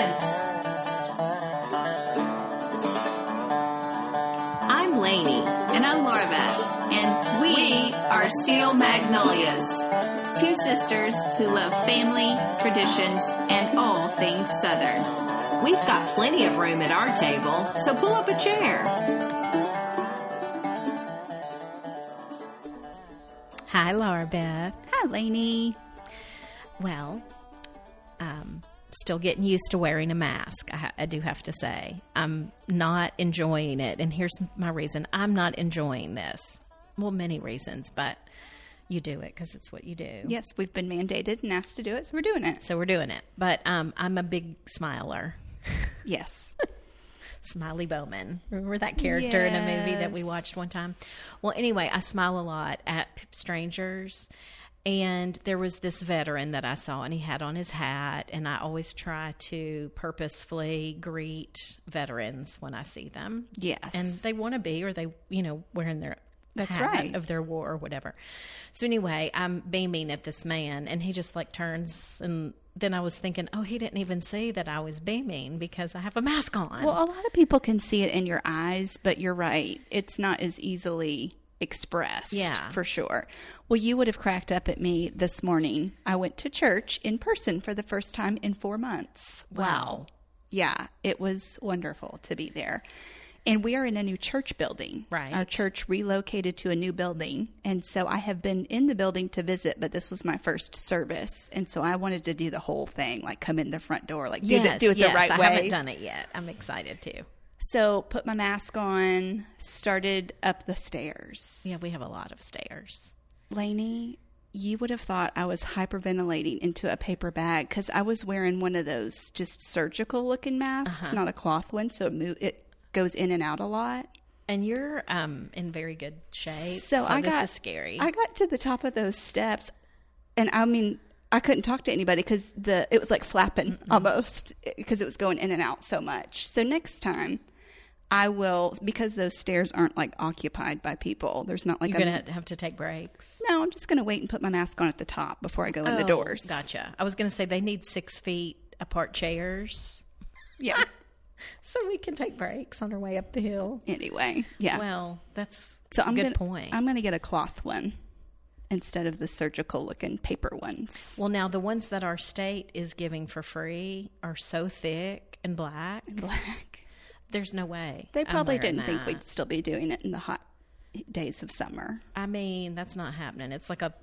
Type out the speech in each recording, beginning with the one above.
begin. I'm Lainey. And I'm Laura Beth. And we are Steel Magnolias. Two sisters who love family, traditions, and all things Southern. We've got plenty of room at our table, so pull up a chair. Hi, Laura Beth. Hi, Lainey. Well, still getting used to wearing a mask. I, ha- I do have to say, I'm not enjoying it, and here's my reason: I'm not enjoying this. Well, many reasons, but you do it because it's what you do. Yes, we've been mandated and asked to do it, so we're doing it. So we're doing it. But um, I'm a big smiler. Yes. Smiley Bowman. Remember that character in a movie that we watched one time? Well, anyway, I smile a lot at strangers. And there was this veteran that I saw, and he had on his hat. And I always try to purposefully greet veterans when I see them. Yes. And they want to be, or they, you know, wearing their That's hat right. of their war or whatever. So anyway, I'm beaming at this man, and he just like turns, and then I was thinking, oh, he didn't even see that I was beaming because I have a mask on. Well, a lot of people can see it in your eyes, but you're right. It's not as easily expressed. Yeah. For sure. Well, you would have cracked up at me this morning. I went to church in person for the first time in four months. Wow. Yeah. It was wonderful to be there. And we are in a new church building. Right. Our church relocated to a new building. And so I have been in the building to visit, but this was my first service. And so I wanted to do the whole thing, like come in the front door, like do, the, do it yes, the right I way. I haven't done it yet. I'm excited too. So put my mask on, started up the stairs. Yeah, we have a lot of stairs. Lainey, you would have thought I was hyperventilating into a paper bag because I was wearing one of those just surgical looking masks. Uh-huh. It's not a cloth one, so it, mo- it goes in and out a lot. And you're um, in very good shape. So, I this got is scary. I got to the top of those steps, and I mean, I couldn't talk to anybody because the it was like flapping almost because it was going in and out so much. So next time, I will because those stairs aren't like occupied by people. There's not like you're going to have to take breaks. no. I'm just gonna wait and put my mask on at the top before I go in the Oh, doors. Gotcha. I was going to say they need six feet apart chairs Yeah. so we can take breaks on our way up the hill. anyway, yeah. Well, that's so I'm a good gonna point. I'm gonna get a cloth one instead of the surgical looking paper ones. well, now the ones that our state is giving for free are so thick and black. And Black. There's no way. They probably didn't think we'd still be doing it in the hot days of summer. I mean, that's not happening. It's like a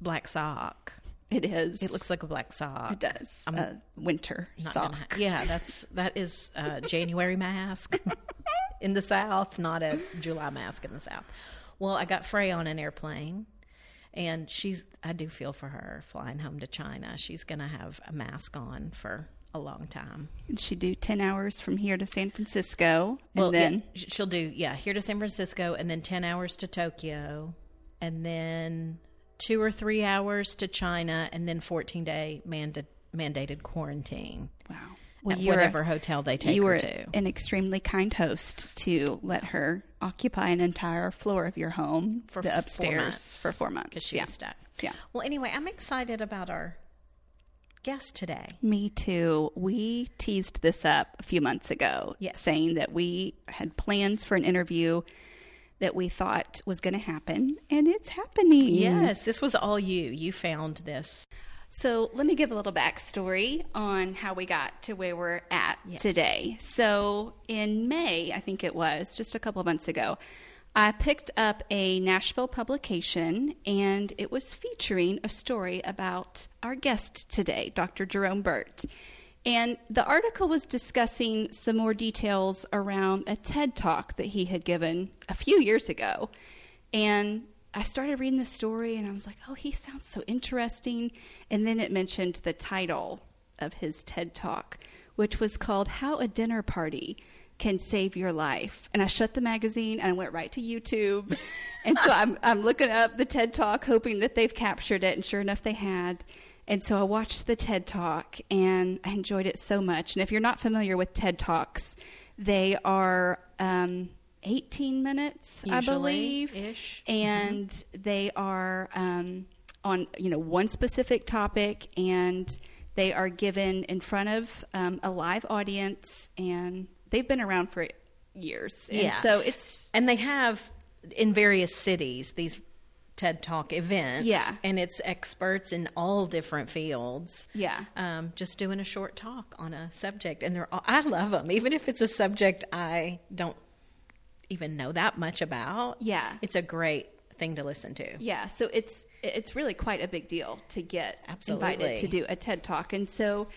black sock. It is. It looks like a black sock. It does. I'm a winter sock. ha- yeah, that's that is a January mask in the South, not a July mask in the South. Well, I got Frey on an airplane, and she's. I do feel for her flying home to China. She's going to have a mask on for a long time. And she do ten hours from here to San Francisco, and Well, then yeah, she'll do yeah here to San Francisco, and then ten hours to Tokyo, and then two or three hours to China, and then fourteen day manda- mandated quarantine wow, at you're a- whatever hotel they take you her were to. an extremely kind host to let her occupy an entire floor of your home, for the four upstairs months, for four months. because she's yeah. stuck. Yeah. Well, anyway, I'm excited about our guest today. Me too. We teased this up a few months ago, Yes. saying that we had plans for an interview that we thought was going to happen, and it's happening. Yes, this was all you. You found this. So let me give a little backstory on how we got to where we're at Yes. today. So in May, I think it was, just a couple of months ago, I picked up a Nashville publication and it was featuring a story about our guest today, Dr. Jerome Burt. And the article was discussing some more details around a TED talk that he had given a few years ago. And I started reading the story and I was like, oh, he sounds so interesting. And then it mentioned the title of his TED talk, which was called How a Dinner Party Can Save Your Life. And I shut the magazine and I went right to YouTube. and so I'm, I'm looking up the TED talk, hoping that they've captured it. And sure enough, they had. And so I watched the TED Talk and I enjoyed it so much. And if you're not familiar with TED Talks, they are um, 18 minutes, I believe, ish. and they are um, on you know one specific topic, and They are given in front of um, a live audience, and they've been around for years. And Yeah. so it's And they have in various cities these TED Talk events. Yeah. And it's experts in all different fields. Yeah. Um, just doing a short talk on a subject. And they're all, I love them. Even if it's a subject I don't even know that much about. Yeah. It's a great thing to listen to. Yeah, so it's it's really quite a big deal to get Absolutely. invited to do a TED Talk, and so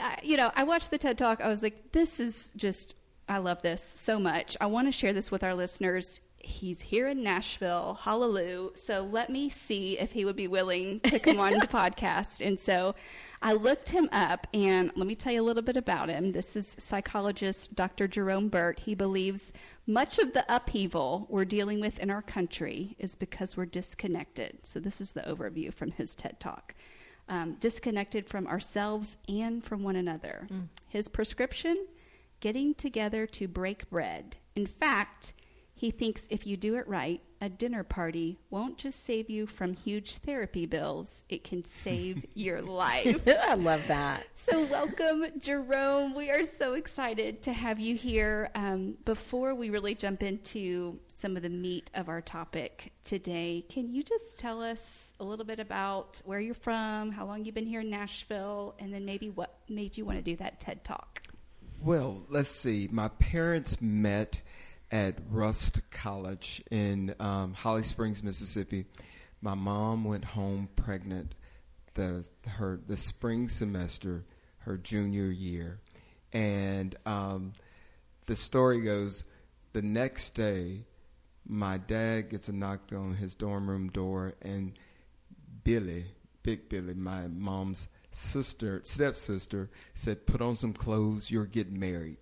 uh, you know, I watched the TED Talk. I was like, this is just I love this so much. I want to share this with our listeners. He's here in Nashville, hallelujah. So let me see if he would be willing to come on the podcast. And so I looked him up, and let me tell you a little bit about him. This is psychologist Dr. Jerome Burt. He believes much of the upheaval we're dealing with in our country is because we're disconnected. So this is the overview from his TED Talk. Um, disconnected from ourselves and from one another. His prescription getting together to break bread. In fact, he thinks if you do it right, a dinner party won't just save you from huge therapy bills, it can save your life. I love that. So, welcome, Jerome. We are so excited to have you here. Um, before we really jump into some of the meat of our topic today, can you just tell us a little bit about where you're from, how long you've been here in Nashville, and then maybe what made you want to do that TED Talk? Well, let's see. My parents met at Rust College in um, Holly Springs, Mississippi. My mom went home pregnant the her the spring semester, her junior year, and um, the story goes the next day, my dad gets a knock on his dorm room door, and Billy, Big Billy, my mom's sister, stepsister, said, "Put on some clothes. You're getting married."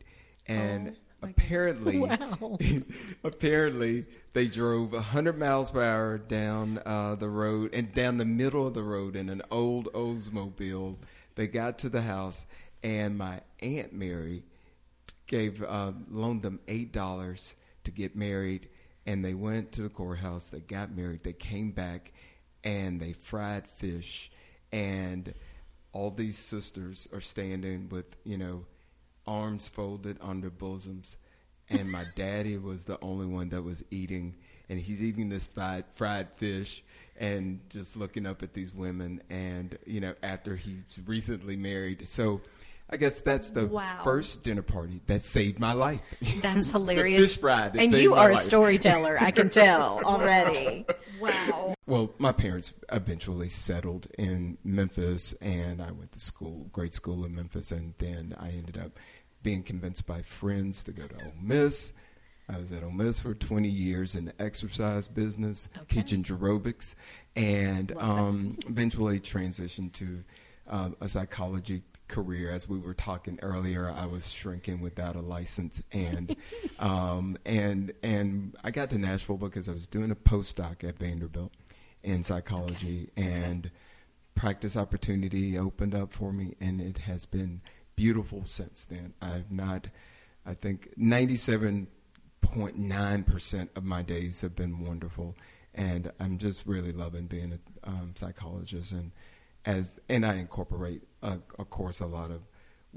And apparently, apparently, they drove hundred miles per hour down uh, the road and down the middle of the road in an old Oldsmobile. They got to the house, and my aunt Mary gave uh, loaned them eight dollars to get married, and they went to the courthouse. They got married. They came back, and they fried fish, and all these sisters are standing with you know arms folded their bosoms, and my daddy was the only one that was eating, and he's eating this fried fried fish. And just looking up at these women, and you know, after he's recently married, so I guess that's the Wow. first dinner party that saved my life. That's hilarious. fish fry that and saved you my are a storyteller, I can tell already. Wow. Well, my parents eventually settled in Memphis, and I went to school, grade school in Memphis, and then I ended up being convinced by friends to go to Ole Miss. I was at Ole Miss for 20 years in the exercise business, Okay. teaching aerobics, and um, eventually transitioned to uh, a psychology career. As we were talking earlier, I was shrinking without a license, and um, and and I got to Nashville because I was doing a postdoc at Vanderbilt in psychology, and practice opportunity opened up for me, and it has been beautiful since then. I've not, I think, ninety-seven point nine percent of my days have been wonderful, and I'm just really loving being a um, psychologist, and as and I incorporate, uh, of course, a lot of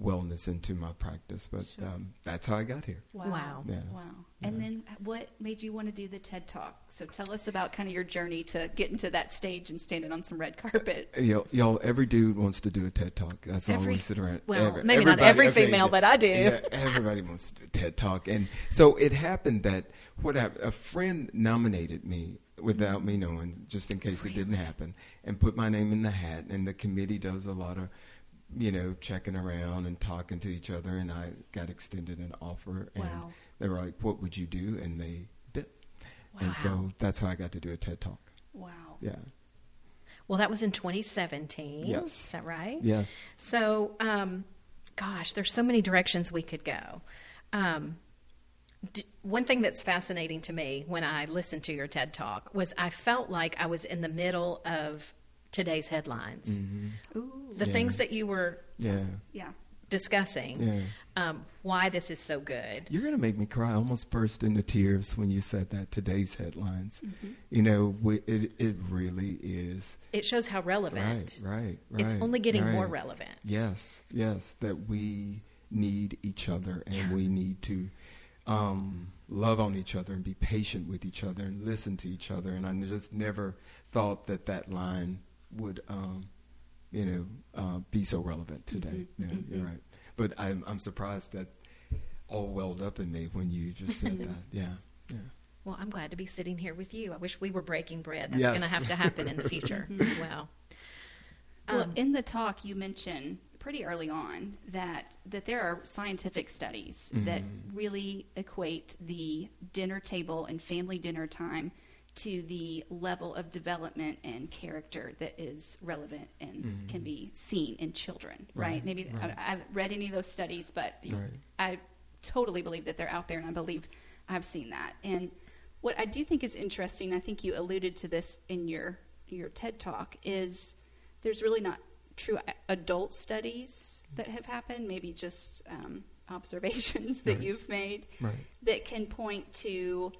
wellness into my practice, but Sure. um, that's how I got here. Wow. Yeah. Wow. And then what made you want to do the TED Talk? So tell us about kind of your journey to getting to that stage and standing on some red carpet. Y'all, y'all, every dude wants to do a TED talk. That's all Every- we sit around. well, every- maybe not everybody- every female, but I do. Yeah, everybody wants to do a TED talk, and so it happened that what happened, a friend nominated me without me knowing, just in case it didn't happen, and put my name in the hat. And the committee does a lot of, you know, checking around and talking to each other. And I got extended an offer, and Wow. they were like, "What would you do?" And they bit, Wow. and so that's how I got to do a TED talk. Wow. Yeah. Well, that was in 2017. Yes. Is that right? Yes. So, um, gosh, there's so many directions we could go. Um, one thing that's fascinating to me when I listened to your TED talk was I felt like I was in the middle of today's headlines. Ooh. The Yeah. things that you were Yeah. Yeah. discussing Yeah. um, why this is so good. You're going to make me cry. I almost burst into tears when you said that today's headlines. Mm-hmm. You know, we, it it really is. It shows how relevant. Right, right, right. It's only getting more relevant. Yes, yes, that we need each other and we need to um, love on each other and be patient with each other and listen to each other. And I just never thought that that line would, um, you know, uh, be so relevant today. Mm-hmm. Yeah, you're right. But I'm, I'm surprised that all welled up in me when you just said that. Yeah, yeah. Well, I'm glad to be sitting here with you. I wish we were breaking bread. That's Yes. going to have to happen in the future as well. Well, Um, in the talk, you mentioned pretty early on that that there are scientific studies mm-hmm. that really equate the dinner table and family dinner time to the level of development and character that is relevant and mm-hmm. can be seen in children. Right? Right, Maybe right. I, I haven't read any of those studies, but Right. I totally believe that they're out there, and I believe I've seen that. And what I do think is interesting, I think you alluded to this in your your TED talk, is there's really not true adult studies that have happened, maybe just um, observations that Right. you've made Right. that can point to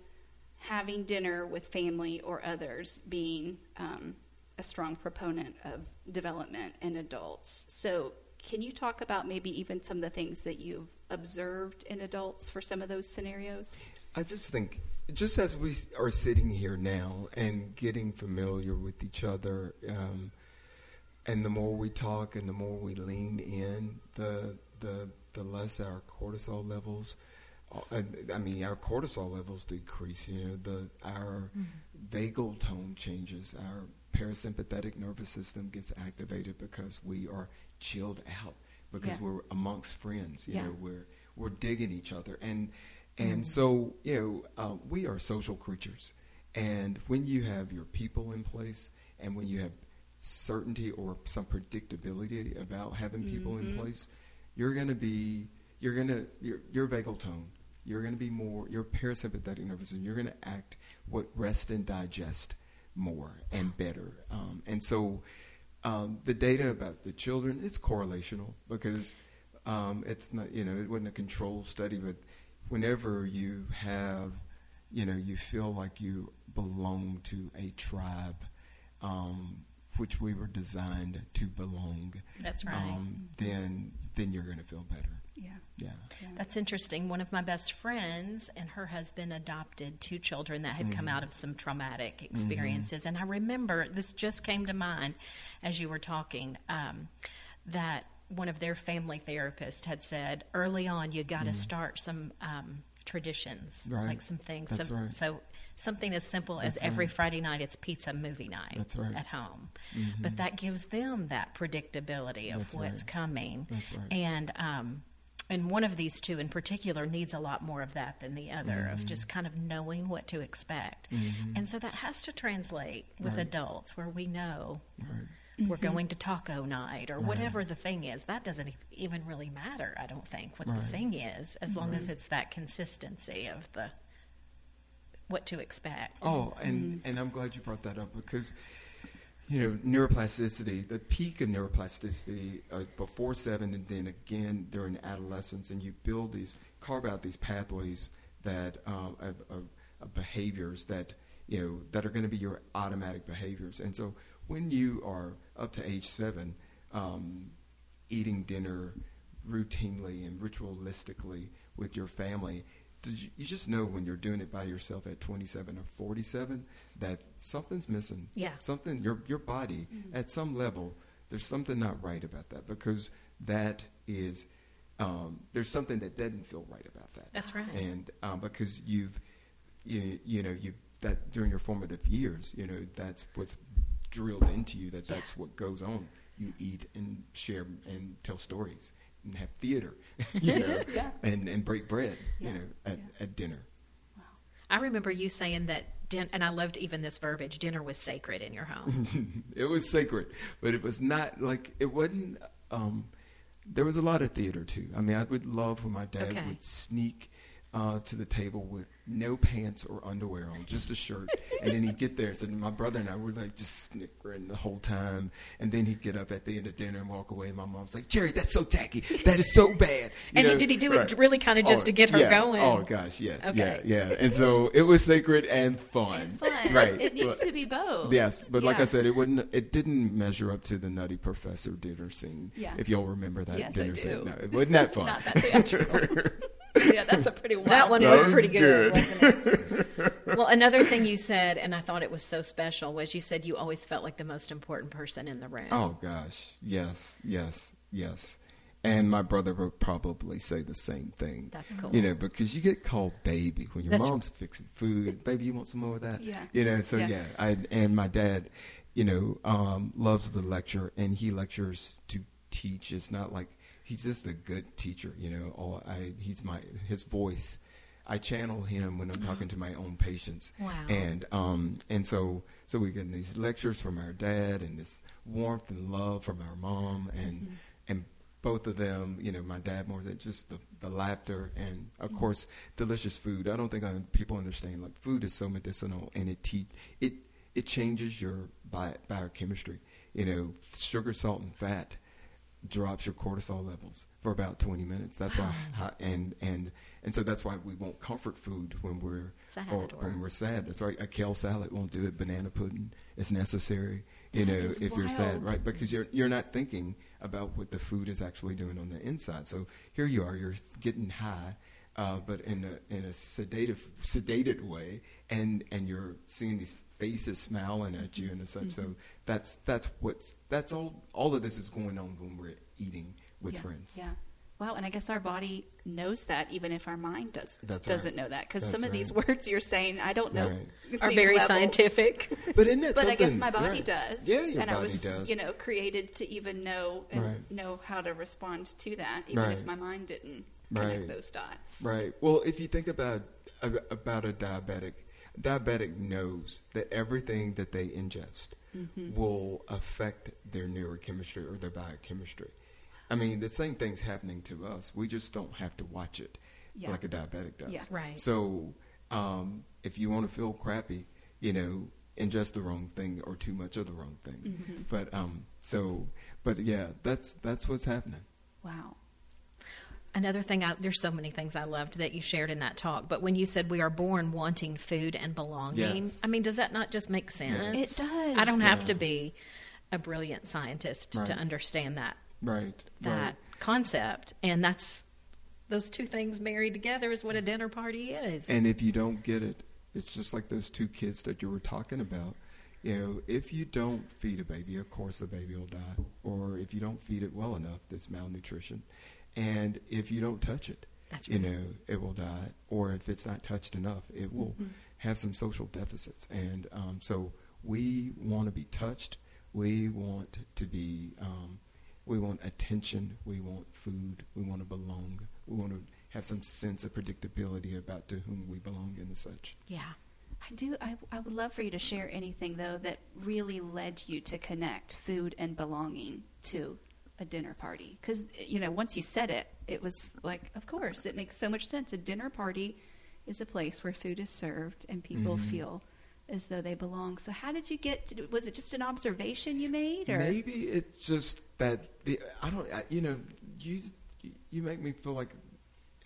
having dinner with family or others being um, a strong proponent of development in adults. So, can you talk about maybe even some of the things that you've observed in adults for some of those scenarios? I just think, just as we are sitting here now and getting familiar with each other, um, and the more we talk and the more we lean in, the the the less our cortisol levels. uh, I mean, our cortisol levels decrease. You know, the our vagal tone changes. Our parasympathetic nervous system gets activated because we are chilled out because Yeah. we're amongst friends. You Yeah. know, we're we're digging each other, and and so you know, uh, we are social creatures. And when you have your people in place, and when you have certainty or some predictability about having people in place, you're going to be you're going to your your vagal tone. You're going to be more your parasympathetic nervous system. You're going to act what rest and digest more and better. Um, and so um, the data about the children it's correlational because um, it's not you know it wasn't a controlled study, but whenever you have you know you feel like you belong to a tribe. Um, which we were designed to belong. That's right. Um, then, then you're going to feel better. Yeah. Yeah. That's interesting. One of my best friends and her husband adopted two children that had come out of some traumatic experiences. And I remember this just came to mind as you were talking um, that one of their family therapists had said early on, you got to start some um, traditions, Right. like some things. That's some, right. So something as simple as That's every. Friday night it's pizza movie night That's right. at home. But that gives them that predictability of That's what's right. coming. That's right. And um, and one of these two in particular needs a lot more of that than the other Mm-hmm. of just kind of knowing what to expect. And so that has to translate with Right. adults where we know Right. we're going to taco night or whatever the thing is. That doesn't e- even really matter, I don't think, what the thing is, as long as it's that consistency of the what to expect. Oh, and and I'm glad you brought that up because you know neuroplasticity, the peak of neuroplasticity uh, before seven, and then again during adolescence, and you build these, carve out these pathways that uh, of, of, of behaviors that you know that are going to be your automatic behaviors, and so when you are up to age seven, um, eating dinner routinely and ritualistically with your family, you, you just know when you're doing it by yourself at 27 or 47 that something's missing. Yeah. Something, your, your body, at some level, there's something not right about that because that is, um, there's something that doesn't feel right about that. That's right. And um, because you've, you, you know, you that during your formative years, you know, that's what's drilled into you that that's what goes on. You eat and share and tell stories and have theater, you know, Yeah. and, and break bread, Yeah. you know, at, Yeah. at dinner. I remember you saying that, din- and I loved even this verbiage dinner was sacred in your home. it was sacred, but it was not like it wasn't. Um, there was a lot of theater too. I mean, I would love when my dad Okay. would sneak uh, to the table with no pants or underwear on, just a shirt. and then he'd get there. So my brother and I were like just snickering the whole time. And then he'd get up at the end of dinner and walk away. And my mom's like, Jerry, that's so tacky. That is so bad. You And know? did he do it really kind of just Oh, to get her yeah. going? Oh gosh, yes, Okay. yeah, yeah. And so it was sacred and fun, Fun. right? It needs But- to be both. Yes, but like I said, it wouldn't. It didn't measure up to the Nutty Professor dinner scene. Yeah. If y'all remember that Yes, I dinner do. scene, no, it wasn't that fun. Not that theatrical. yeah, that's a pretty wild. That one That was, was pretty good, good. wasn't it? well, another thing you said, and I thought it was so special, was you said you always felt like the most important person in the room. Oh gosh, yes, yes, yes. And my brother would probably say the same thing. That's cool. You know, because you get called baby when your That's- mom's fixing food. baby, you want some more of that? Yeah. You know, so Yeah. yeah. I and my dad, you know, um, loves the lecture, and he lectures to teach. It's not like he's just a good teacher. You know, all I he's my his voice. I channel him when I'm talking to my own patients. Wow. And um and so so we get these lectures from our dad and this warmth and love from our mom and and both of them, you know, my dad more than just the, the laughter and of course delicious food. I don't think I, people understand like food is so medicinal and it te- it it changes your bio, biochemistry. You know, sugar, salt, and fat drops your cortisol levels for about 20 minutes. That's why, hi- and and and so that's why we want comfort food when we're Sad or, or- when we're sad. That's right. A kale salad won't do it. Banana pudding is necessary. You That know, if you're sad, right? Because you're you're not thinking about what the food is actually doing on the inside. So here you are, you're getting high. Uh, but in a in a sedative sedated way, and and you're seeing these faces smiling at you and such. Mm-hmm. So that's that's what's that's all. All of this is going on when we're eating with yeah. friends. Yeah. Wow, and I guess our body knows that even if our mind does That's doesn't right. know that because some of these words you're saying I don't know Right. Are very levels. scientific. But isn't that But I guess my body right. does. Yeah, your and I body was, does. you know, created to even know and Right. know how to respond to that, even if my mind didn't connect Right. those dots. Right. Well, if you think about about a diabetic, a diabetic knows that everything that they ingest Mm-hmm. will affect their neurochemistry or their biochemistry. I mean, the same thing's happening to us. We just don't have to watch it Yeah. like a diabetic does. Yeah. Right. So, um, if you want to feel crappy, you know, ingest the wrong thing or too much of the wrong thing. Mm-hmm. But um, so, but yeah, that's that's what's happening. Wow. Another thing, I, there's so many things I loved that you shared in that talk, but when you said we are born wanting food and belonging, Yes. I mean, does that not just make sense? It does. I don't have to be a brilliant scientist to understand that Right. that right. concept, and that's those two things married together is what a dinner party is. And if you don't get it, it's just like those two kids that you were talking about. You know, if you don't feed a baby, of course the baby will die. Or if you don't feed it well enough, there's malnutrition. And if you don't touch it, That's you know, it will die. Or if it's not touched enough, it will Mm-hmm. have some social deficits. And um, so we want to be touched. We want to be, um, we want attention. We want food. We want to belong. We want to have some sense of predictability about to whom we belong and such. yeah. I do. I, I would love for you to share anything though that really led you to connect food and belonging to a dinner party. Because you know, once you said it, it was like, of course, it makes so much sense. A dinner party is a place where food is served and people Mhm. feel as though they belong. So, how did you get? To, was it just an observation you made, or Maybe it's just that the I don't I, you know you you make me feel like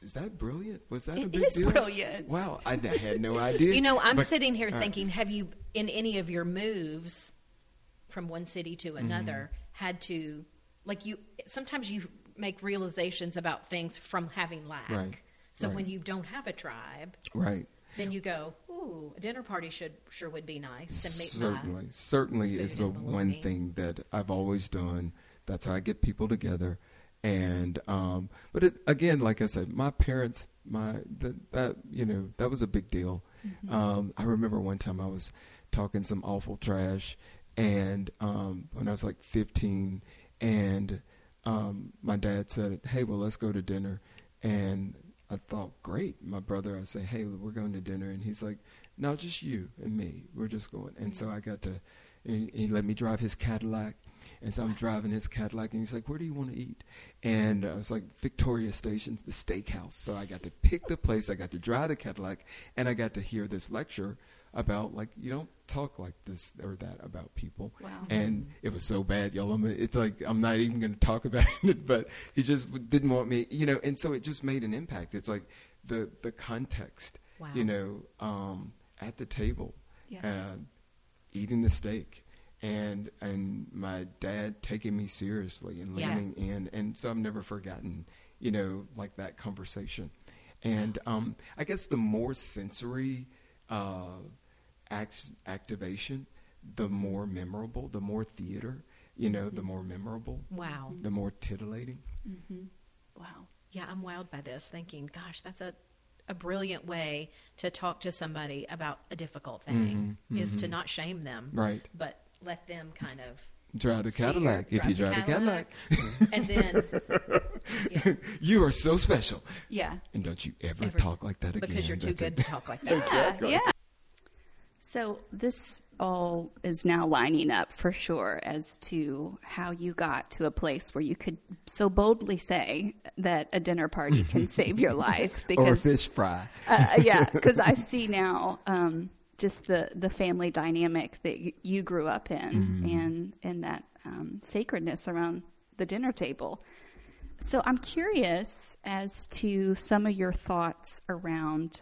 is that brilliant? Was that a big is deal? brilliant. Wow, I had no idea. You know, I'm But- sitting here uh, thinking, have you, in any of your moves from one city to another, had to, like, you, sometimes you make realizations about things from having lack. Right, So right. when you don't have a tribe, right. then you go, ooh, a dinner party should sure would be nice and make certainly, certainly is the one thing that I've always done. That's how I get people together. And um, but it, again, like I said, my parents, my that, that you know that was a big deal. Mm-hmm. Um, I remember one time I was talking some awful trash, and um, when I was like 15, and um, my dad said, "Hey, well, let's go to dinner," and I thought, great. My brother, I say, hey, we're going to dinner, and he's like, no, just you and me. We're just going. And so I got to, and he let me drive his Cadillac, And so I'm driving his Cadillac, and he's like, "Where do you want to eat?" And I was like, "Victoria Station's the steakhouse." So I got to pick the place. I got to drive the Cadillac, and I got to hear this lecture about like you don't talk like this or that about people. Wow. And it was so bad, y'all. It's like I'm not even going to talk about it, but he just didn't want me, you know. And so it just made an impact. It's like the the context, Wow. you know, um, at the table, Yes. uh, eating the steak. And and my dad taking me seriously and Yeah. leaning in, and so I've never forgotten, you know, like that conversation. And um, I guess the more sensory uh, act- activation, the mm-hmm. more memorable, the more theater, you know, the mm-hmm. more memorable, Wow. the more titillating. Mm-hmm. Wow. Yeah, I'm wowed by this, thinking, gosh, that's a, a brilliant way to talk to somebody about a difficult thing, is to not shame them, Right. but let them kind of Drive the steer, Cadillac if you drive the Cadillac. and then yeah, you are so special. Yeah. And don't you ever, Ever- talk like that again. because you're too That's good it. to talk like that. Exactly. Yeah. So this all is now lining up for sure as to how you got to a place where you could so boldly say that a dinner party can save your life because Or a fish fry. uh, yeah, because I see now um, just the the family dynamic that you grew up in, and and that um, sacredness around the dinner table. So I'm curious as to some of your thoughts around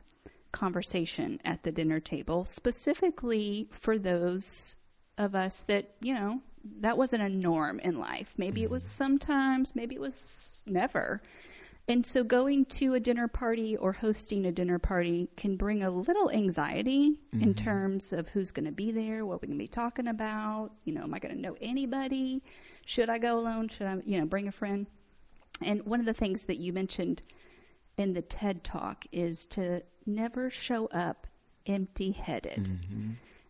conversation at the dinner table, specifically for those of us that you know that wasn't a norm in life. Maybe it was sometimes, maybe it was never. And so going to a dinner party or hosting a dinner party can bring a little anxiety in terms of who's going to be there, what we're going to be talking about. You know, am I going to know anybody? Should I go alone? Should I, you know, bring a friend? And one of the things that you mentioned in the TED talk is to never show up empty headed.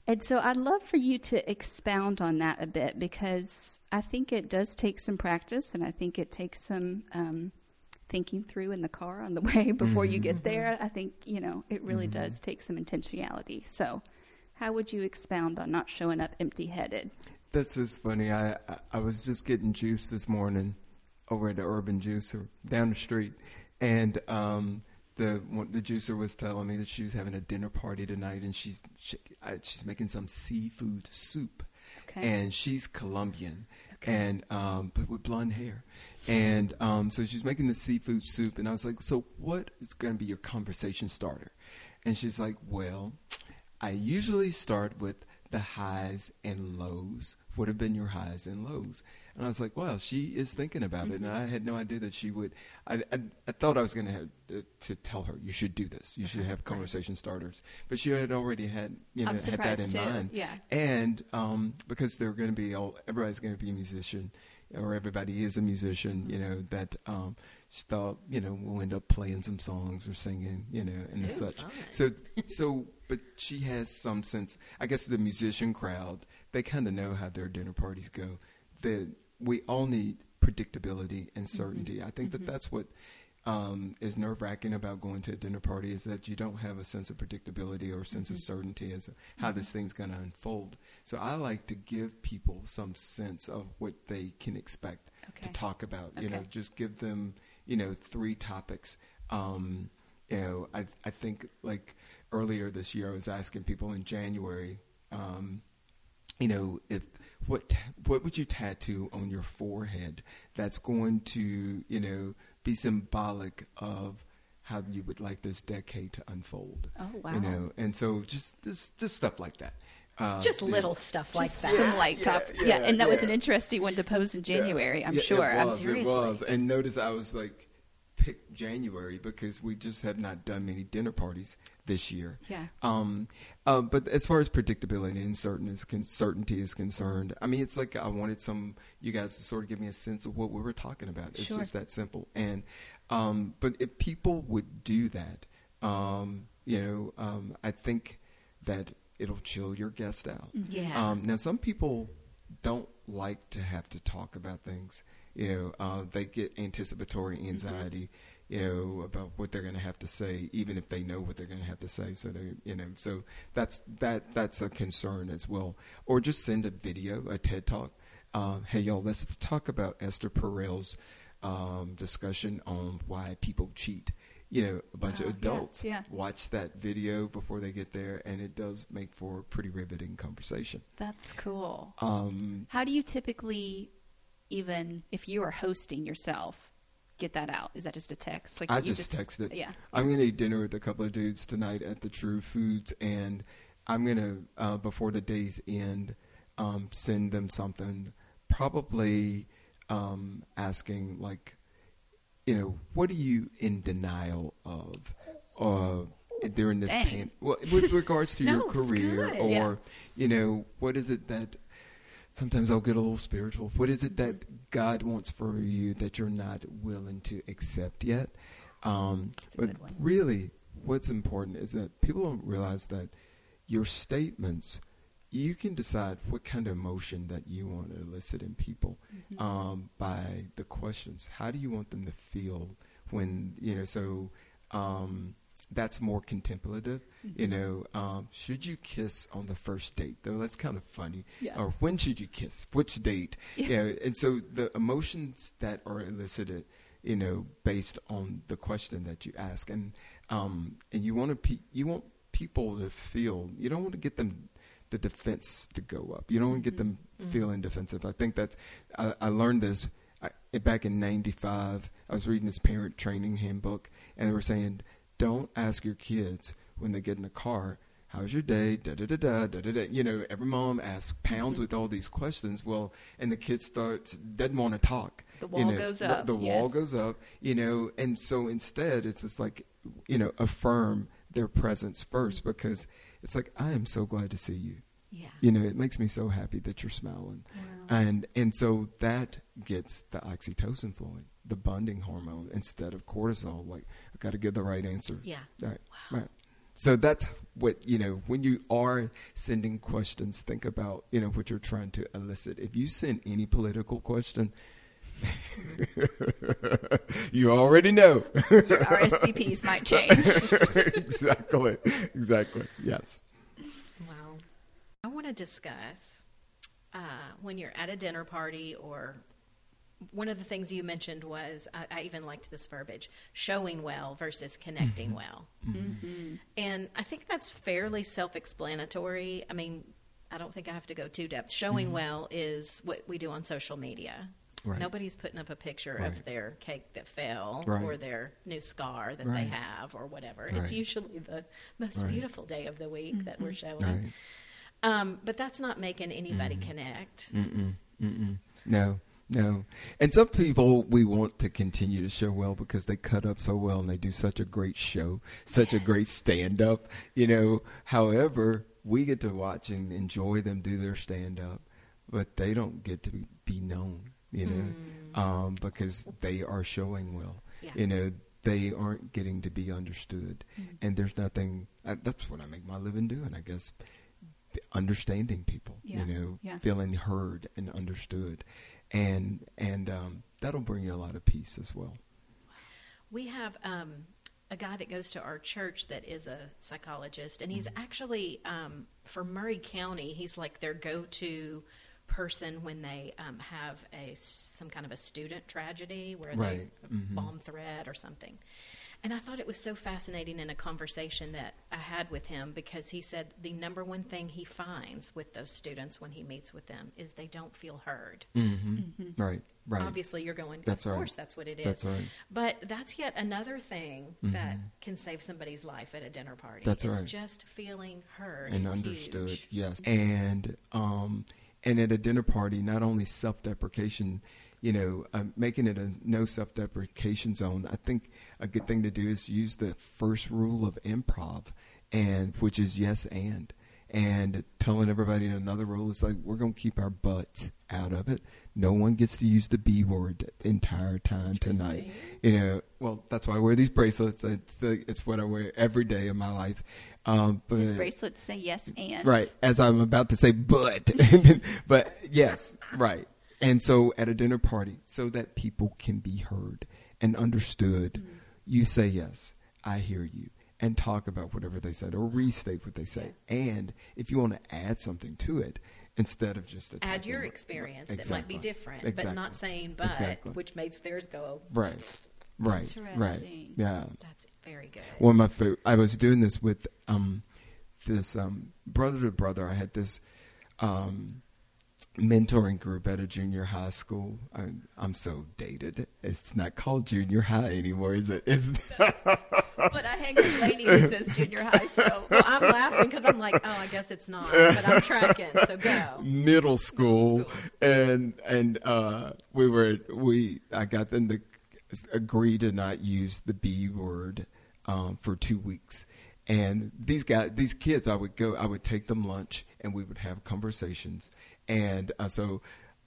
And so I'd love for you to expound on that a bit because I think it does take some practice and I think it takes some um, thinking through in the car on the way before you get there. I think, you know, it really does take some intentionality. So, how would you expound on not showing up empty headed? That's just funny. I, I I was just getting juice this morning over at the Urban Juicer down the street, and um, the the juicer was telling me that she was having a dinner party tonight, and she's she, I, she's making some seafood soup, Okay. and she's Colombian, Okay. and um, but with blonde hair, and um, so she's making the seafood soup, and I was like, so what is going to be your conversation starter? And she's like, well, I usually start with the highs and lows. What have been your highs and lows? And I was like, "Wow, she is thinking about it, and I had no idea that she would. I I, I thought I was going to have uh, to tell her you should do this. You should have conversation starters, but she had already had you know had that in too. mind. Yeah. And um, because they're going to be all, everybody's going to be a musician, or everybody is a musician, you know, that um, she thought, you know, we'll end up playing some songs or singing, you know, and Ooh, such. fun. So, so, but she has some sense. I guess the musician crowd, they kind of know how their dinner parties go. That we all need predictability and certainty. I think that that's what um, is nerve wracking about going to a dinner party is that you don't have a sense of predictability or a sense of certainty as to how this thing's going to unfold. So I like to give people some sense of what they can expect Okay. to talk about. You know, just give them you know three topics. Um, you know, I I think like earlier this year I was asking people in January. Um, you know, if what what would you tattoo on your forehead that's going to you know be symbolic of how you would like this decade to unfold? Oh, wow. You know, and so just just just stuff like that. Uh, Just the- little stuff like Just that. Some light Yeah, top. Yeah, yeah, and that was an interesting one to pose in January, I'm Yeah, sure. It I'm was, it was. And notice I was like, pick January because we just have not done many dinner parties this year. Yeah. Um, uh, but as far as predictability and certain is con- certainty is concerned, I mean, it's like I wanted some you guys to sort of give me a sense of what we were talking about. It's Sure. just that simple. And um, but if people would do that, um, you know, um, I think that it'll chill your guest out. Yeah. Um, now, some people don't like to have to talk about things. You know, uh, they get anticipatory anxiety. You know about what they're going to have to say, even if they know what they're going to have to say. So they, you know, so that's that that's a concern as well. Or just send a video, a TED talk. um, hey y'all, let's talk about Esther Perel's um, discussion on why people cheat. You know, a bunch of Oh, yeah, adults yeah. watch that video before they get there, and it does make for a pretty riveting conversation. That's cool. Um, How do you typically, even if you are hosting yourself, get that out? Is that just a text? Like I you just, texted. Yeah. I'm going to eat dinner with a couple of dudes tonight at the True Foods, and I'm going to, uh, before the day's end, um, send them something, probably um, asking, like, you know, what are you in denial of uh, during this Dang. pain? Well, with regards to No, your career, or, Yeah. you know, what is it that sometimes I'll get a little spiritual. What is it that God wants for you that you're not willing to accept yet? Um, but really, what's important is that people don't realize that your statements, you can decide what kind of emotion that you want to elicit in people Mm-hmm. um, by the questions. How do you want them to feel when, you know, so. Um, that's more contemplative. Mm-hmm. You know, um, should you kiss on the first date? Though that's kind of funny. Yeah. Or when should you kiss? Which date? Yeah. You know, and so the emotions that are elicited, you know, based on the question that you ask, and um, and you want to pe- you want people to feel. You don't want to get them the defense to go up. You don't want to get them feeling defensive. I think that's I, I learned this I, back in '95. I was reading this parent training handbook, and they were saying, don't ask your kids when they get in the car. How's your day? Da da da da da da da. You know, every mom asks pounds with all these questions. Well, and the kid starts doesn't want to talk. The you wall know, goes the- up, The, wall yes. goes up. You know, and so instead, it's just like, you know, affirm their presence first because it's like I am so glad to see you. Yeah. You know, it makes me so happy that you're smiling. Wow. And and so that gets the oxytocin flowing, the bonding hormone instead of cortisol. Like I got to give the right answer. Yeah. Right. Right. So that's what you know when you are sending questions. Think about you know what you're trying to elicit. If you send any political question, you already know. Your RSVPs might change. exactly. Exactly. Yes. Wow. I want to discuss uh, when you're at a dinner party or one of the things you mentioned was I, I even liked this verbiage showing well versus connecting mm-hmm. well mm-hmm. Mm-hmm. and i think that's fairly self-explanatory i mean i don't think i have to go too depth showing well is what we do on social media Right. nobody's putting up a picture Right. of their cake that fell Right. or their new scar that Right. they have or whatever Right. it's usually the most Right. beautiful day of the week that we're showing Right. um, but that's not making anybody Mm-hmm. connect. Mm-mm, mm-mm. No, no. And some people we want to continue to show well because they cut up so well and they do such a great show, such a great stand up, you know. However, we get to watch and enjoy them do their stand up, but they don't get to be, known, you know, um, because they are showing well. Yeah. You know, they aren't getting to be understood. And there's nothing, uh, that's what I make my living doing, I guess. Understanding people, Yeah. you know, Yeah. feeling heard and understood, and and um, that'll bring you a lot of peace as well. We have um, a guy that goes to our church that is a psychologist, and he's Mm-hmm. actually um, for Maury County. He's like their go-to person when they um, have a some kind of a student tragedy where Right. they Mhm. bomb threat or something. And I thought it was so fascinating in a conversation that I had with him because he said the number one thing he finds with those students when he meets with them is they don't feel heard. Mm-hmm. Right, right. Obviously, you're going. That's of right. course, that's what it is. That's right. But that's yet another thing that can save somebody's life at a dinner party. That's is right. just feeling heard and understood. huge. Yes, and um, and at a dinner party, not only self-deprecation, you know, uh, making it a no self-deprecation zone. I think a good thing to do is use the first rule of improv, and which is yes and. And telling everybody in another rule is like we're going to keep our butts out of it. No one gets to use the B word the entire time tonight. You know, well, that's why I wear these bracelets. It's, the, it's what I wear every day of my life. Um, but His bracelets say yes and. Right, as I'm about to say, but, but yes, right. And so at a dinner party, so that people can be heard and understood, you say yes, I hear you, and talk about whatever they said or restate what they say. And if you want to add something to it, instead of just add your experience Right, that might be exactly. different, but not saying but, Exactly. which makes theirs go. Right, right, right. Yeah. That's very good. One of my favorite. I was doing this with um, this um, brother to brother. I had this um, mentoring group at a junior high school. I'm, I'm so dated. It's not called junior high anymore, is it? It's But I hang with a lady who says junior high, so well, I'm laughing because I'm like, oh, I guess it's not, but I'm tracking, so go. middle school, and and uh, we were we I got them to agree to not use the B word um, for two weeks. And these guys, these kids, I would go, I would take them lunch, and we would have conversations. And uh, so,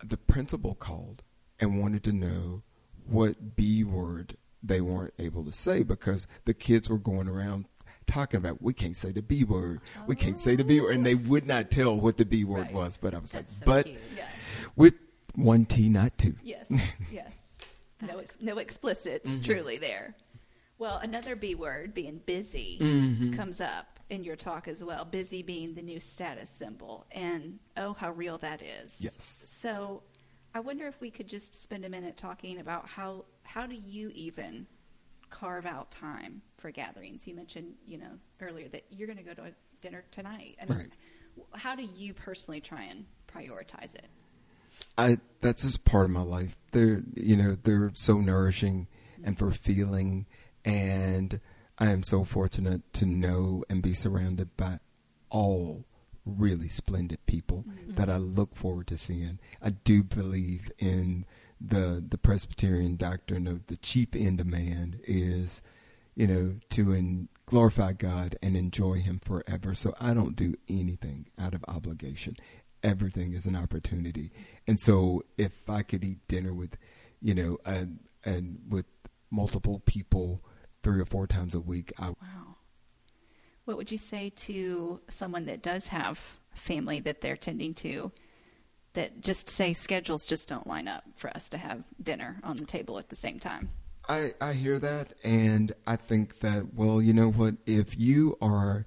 the principal called and wanted to know what B word they weren't able to say because the kids were going around talking about we can't say the B word, we can't say the B word, and they would not tell what the B word Right. was. But I was That's so like, but yeah. with one T, not two. Yes, yes. No, ex- no explicits truly there. Well, another B word, being busy, comes up in your talk as well. Busy being the new status symbol, and oh, how real that is. Yes. So, I wonder if we could just spend a minute talking about how how do you even carve out time for gatherings? You mentioned, you know, earlier that you're going to go to a dinner tonight. I mean, Right. how do you personally try and prioritize it? I that's just part of my life. They're you know they're so nourishing and mm-hmm. fulfilling, and I am so fortunate to know and be surrounded by all really splendid people mm-hmm. that I look forward to seeing. I do believe in the the Presbyterian doctrine of the chief end of man is, you know, to in, glorify God and enjoy Him forever. So I don't do anything out of obligation. Everything is an opportunity, and so if I could eat dinner with, you know, and and with multiple people three or four times a week, I Wow. What would you say to someone that does have family that they're tending to that just say schedules just don't line up for us to have dinner on the table at the same time? I, I hear that, and I think that well, you know what? If you are,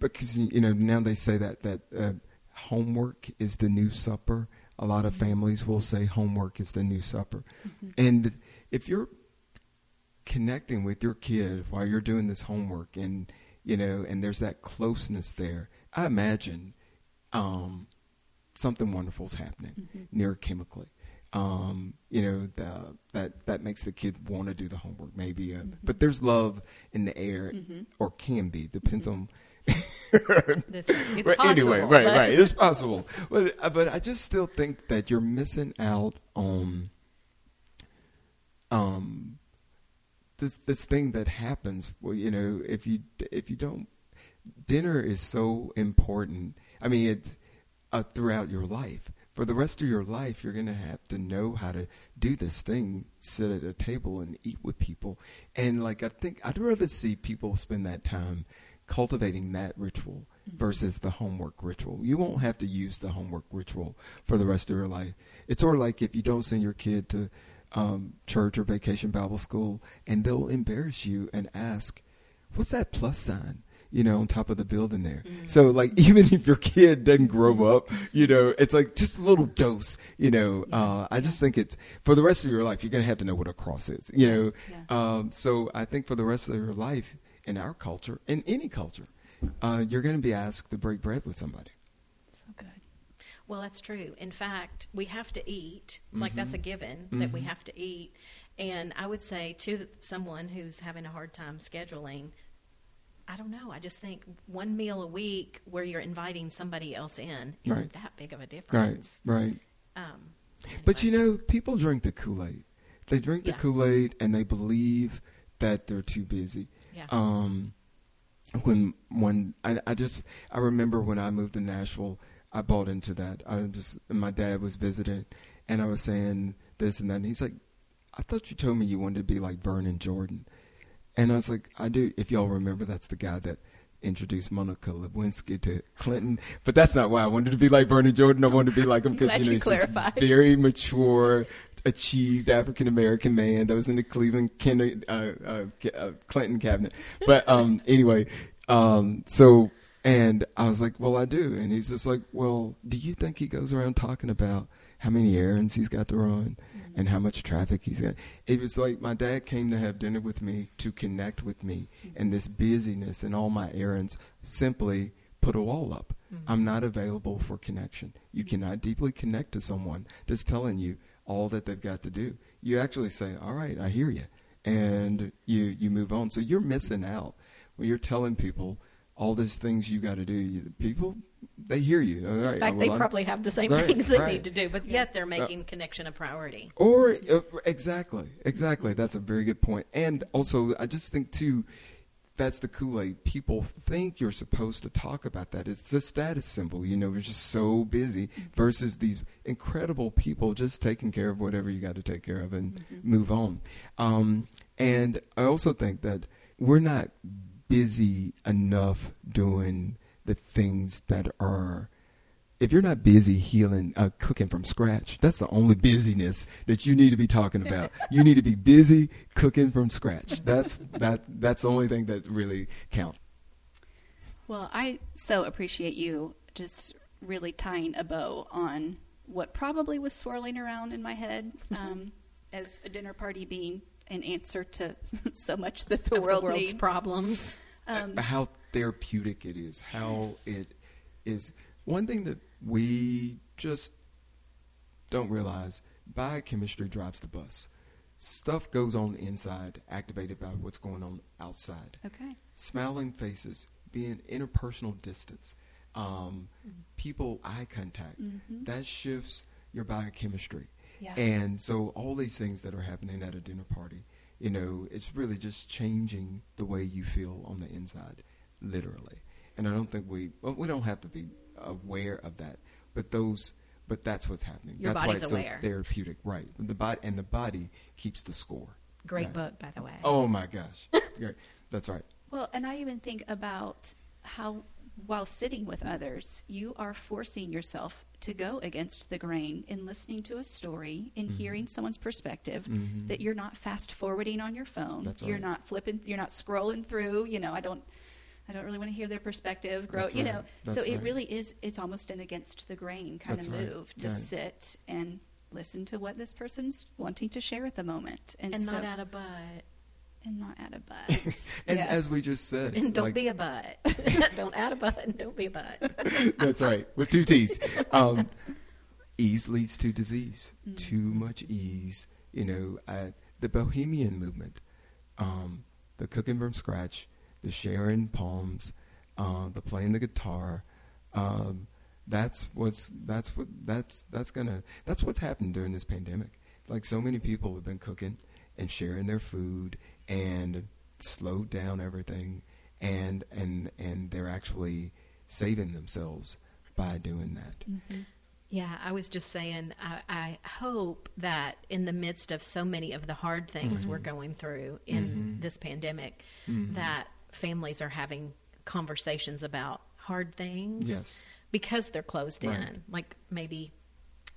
because you know now they say that that uh, homework is the new supper. A lot of families will say homework is the new supper, and if you're connecting with your kid while you're doing this homework, and you know, and there's that closeness there, I imagine um, something is happening neurochemically. Um, you know the, that that makes the kid want to do the homework. Maybe, uh, but there's love in the air, or can be depends on. This, it's But anyway, right, but- right, it's possible. But uh, but I just still think that you're missing out on um this this thing that happens. Well, you know, if you if you don't, dinner is so important. I mean, it's uh, throughout your life. For the rest of your life, you're going to have to know how to do this thing, sit at a table and eat with people. And like I think I'd rather see people spend that time cultivating that ritual versus the homework ritual. You won't have to use the homework ritual for the rest of your life. It's sort of like if you don't send your kid to um, church or vacation Bible school, and they'll embarrass you and ask, "What's that plus sign?" You know, on top of the building there. So, like, even if your kid doesn't grow up, you know, it's like just a little dose. You know, uh, I just think it's for the rest of your life. You're gonna have to know what a cross is. You know, Yeah. um, so I think for the rest of your life, in our culture, in any culture, uh, you're going to be asked to break bread with somebody. Well, that's true. In fact, we have to eat. Like that's a given that we have to eat. And I would say to someone who's having a hard time scheduling, I don't know. I just think one meal a week where you're inviting somebody else in isn't Right. that big of a difference. right. Um, But you know, people drink the Kool Aid. They drink the Yeah. Kool Aid and they believe that they're too busy. Yeah. Um, when when I, I just I remember when I moved to Nashville, I bought into that. I just my dad was visiting, and I was saying this and that. And he's like, "I thought you told me you wanted to be like Vernon Jordan," and I was like, "I do." If y'all remember, that's the guy that introduced Monica Lewinsky to Clinton. But that's not why I wanted to be like Vernon Jordan. I wanted to be like him because you know you he's this very mature, achieved African American man that was in the Cleveland Ken, uh, uh, uh, Clinton cabinet. But um, anyway, um, so And I was like, well, I do. And he's just like, well, do you think he goes around talking about how many errands he's got to run mm-hmm. and how much traffic he's got? It was like my dad came to have dinner with me to connect with me, mm-hmm. and this busyness and all my errands simply put a wall up. Mm-hmm. I'm not available for connection. You cannot deeply connect to someone that's telling you all that they've got to do. You actually say, all right, I hear you. And you, you move on. So you're missing out when you're telling people all these things you got to do. People, they hear you. All right, In fact, well, they I'm- probably have the same Right, things they right. need to do, but yet they're making connection a priority. Or uh, exactly, exactly. That's a very good point. And also, I just think too, that's the Kool Aid. People think you're supposed to talk about that. It's the status symbol. You know, you're just so busy. Versus these incredible people just taking care of whatever you got to take care of and move on. Um, and I also think that we're not busy enough doing the things that are if you're not busy healing, uh, cooking from scratch, that's the only busyness that you need to be talking about. you need to be busy cooking from scratch. That's that. That's the only thing that really counts. Well, I so appreciate you just really tying a bow on what probably was swirling around in my head um, as a dinner party being an answer to so much that the Of world world's needs. problems. Um, how therapeutic it is. How it is. One thing that we just don't realize: biochemistry drives the bus. Stuff goes on inside, activated by what's going on outside. okay. smiling faces, being interpersonal distance, um, people eye contact, that shifts your biochemistry. Yeah. And so all these things that are happening at a dinner party, you know, it's really just changing the way you feel on the inside, literally. And I don't think we well, we don't have to be aware of that, but those but that's what's happening. Your that's why it's aware. so therapeutic, right? The body and the body keeps the score. Great Right. book, by the way. Oh my gosh. Great. That's right. Well, and I even think about how, while sitting with others, you are forcing yourself to go against the grain in listening to a story, in Mm-hmm. hearing someone's perspective. That you're not fast forwarding on your phone. That's You're right. not flipping. You're not scrolling through. You know, I don't. I don't really want to hear their perspective. Grow. That's You right. know. That's so it really is. It's almost an against the grain kind That's of right. move to Right. sit and listen to what this person's wanting to share at the moment, and, and so, not out of butt. And not add a but. And yeah. as we just said, And don't like- be a butt. don't add a butt and don't be a butt. That's right, with two T's. Um, ease leads to disease. Too much ease. You know, uh, the Bohemian movement, um, the cooking from scratch, the sharing palms, uh, the playing the guitar. Um, that's what's that's what that's that's gonna that's what's happened during this pandemic. Like so many people have been cooking and sharing their food and slowed down everything, and and and they're actually saving themselves by doing that. Mm-hmm. Yeah, I was just saying, I, I hope that in the midst of so many of the hard things we're Mm-hmm. going through in mm-hmm. this pandemic, mm-hmm. that families are having conversations about hard things. Yes. Because they're closed Right. in. Like maybe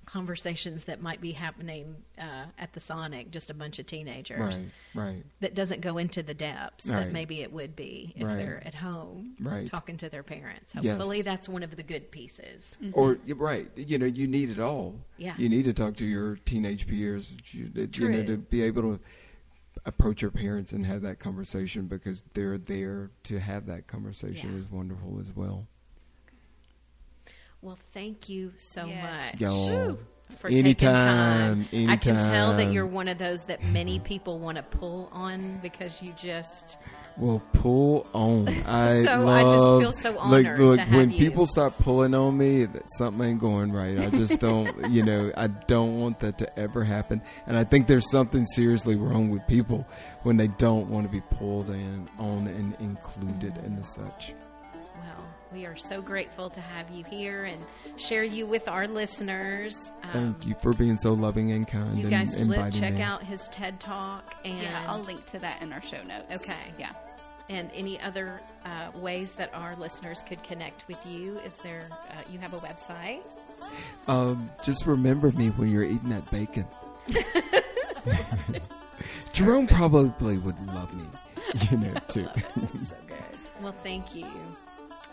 conversations that might be happening uh, at the Sonic, just a bunch of teenagers. Right, right. That doesn't go into the depths Right. that maybe it would be if Right. they're at home Right. talking to their parents. Yes. Hopefully, that's one of the good pieces. Or you're right, you know, you need it all. Yeah. you need to talk to your teenage peers. You, you know, to be able to approach your parents and have that conversation because they're there to have that conversation Yeah. is wonderful as well. Well, thank you so Yes. much. Y'all, For taking time. anytime, I can tell that you're one of those that many people want to pull on because you just Well, pull on. I So I just love, feel so like, honored look, to have when you. people start pulling on me, that something ain't going right. I just don't, you know, I don't want that to ever happen. And I think there's something seriously wrong with people when they don't want to be pulled in on and included and the such. Well, we are so grateful to have you here and share you with our listeners. Um, Thank you for being so loving and kind you and guys li- inviting check me. out his TED Talk and yeah, I'll link to that in our show notes. Okay. Yeah. and any other uh, ways that our listeners could connect with you. Is there? Uh, you have a website? Um, just remember me when you're eating that bacon. Jerome probably would love me, you know, too. So good. Well, thank you.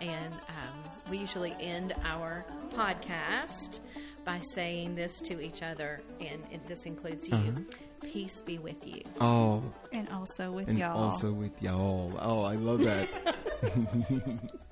And um, we usually end our podcast by saying this to each other, and it, this includes you. Peace be with you. Oh, And also with and y'all. also with y'all. Oh, I love that.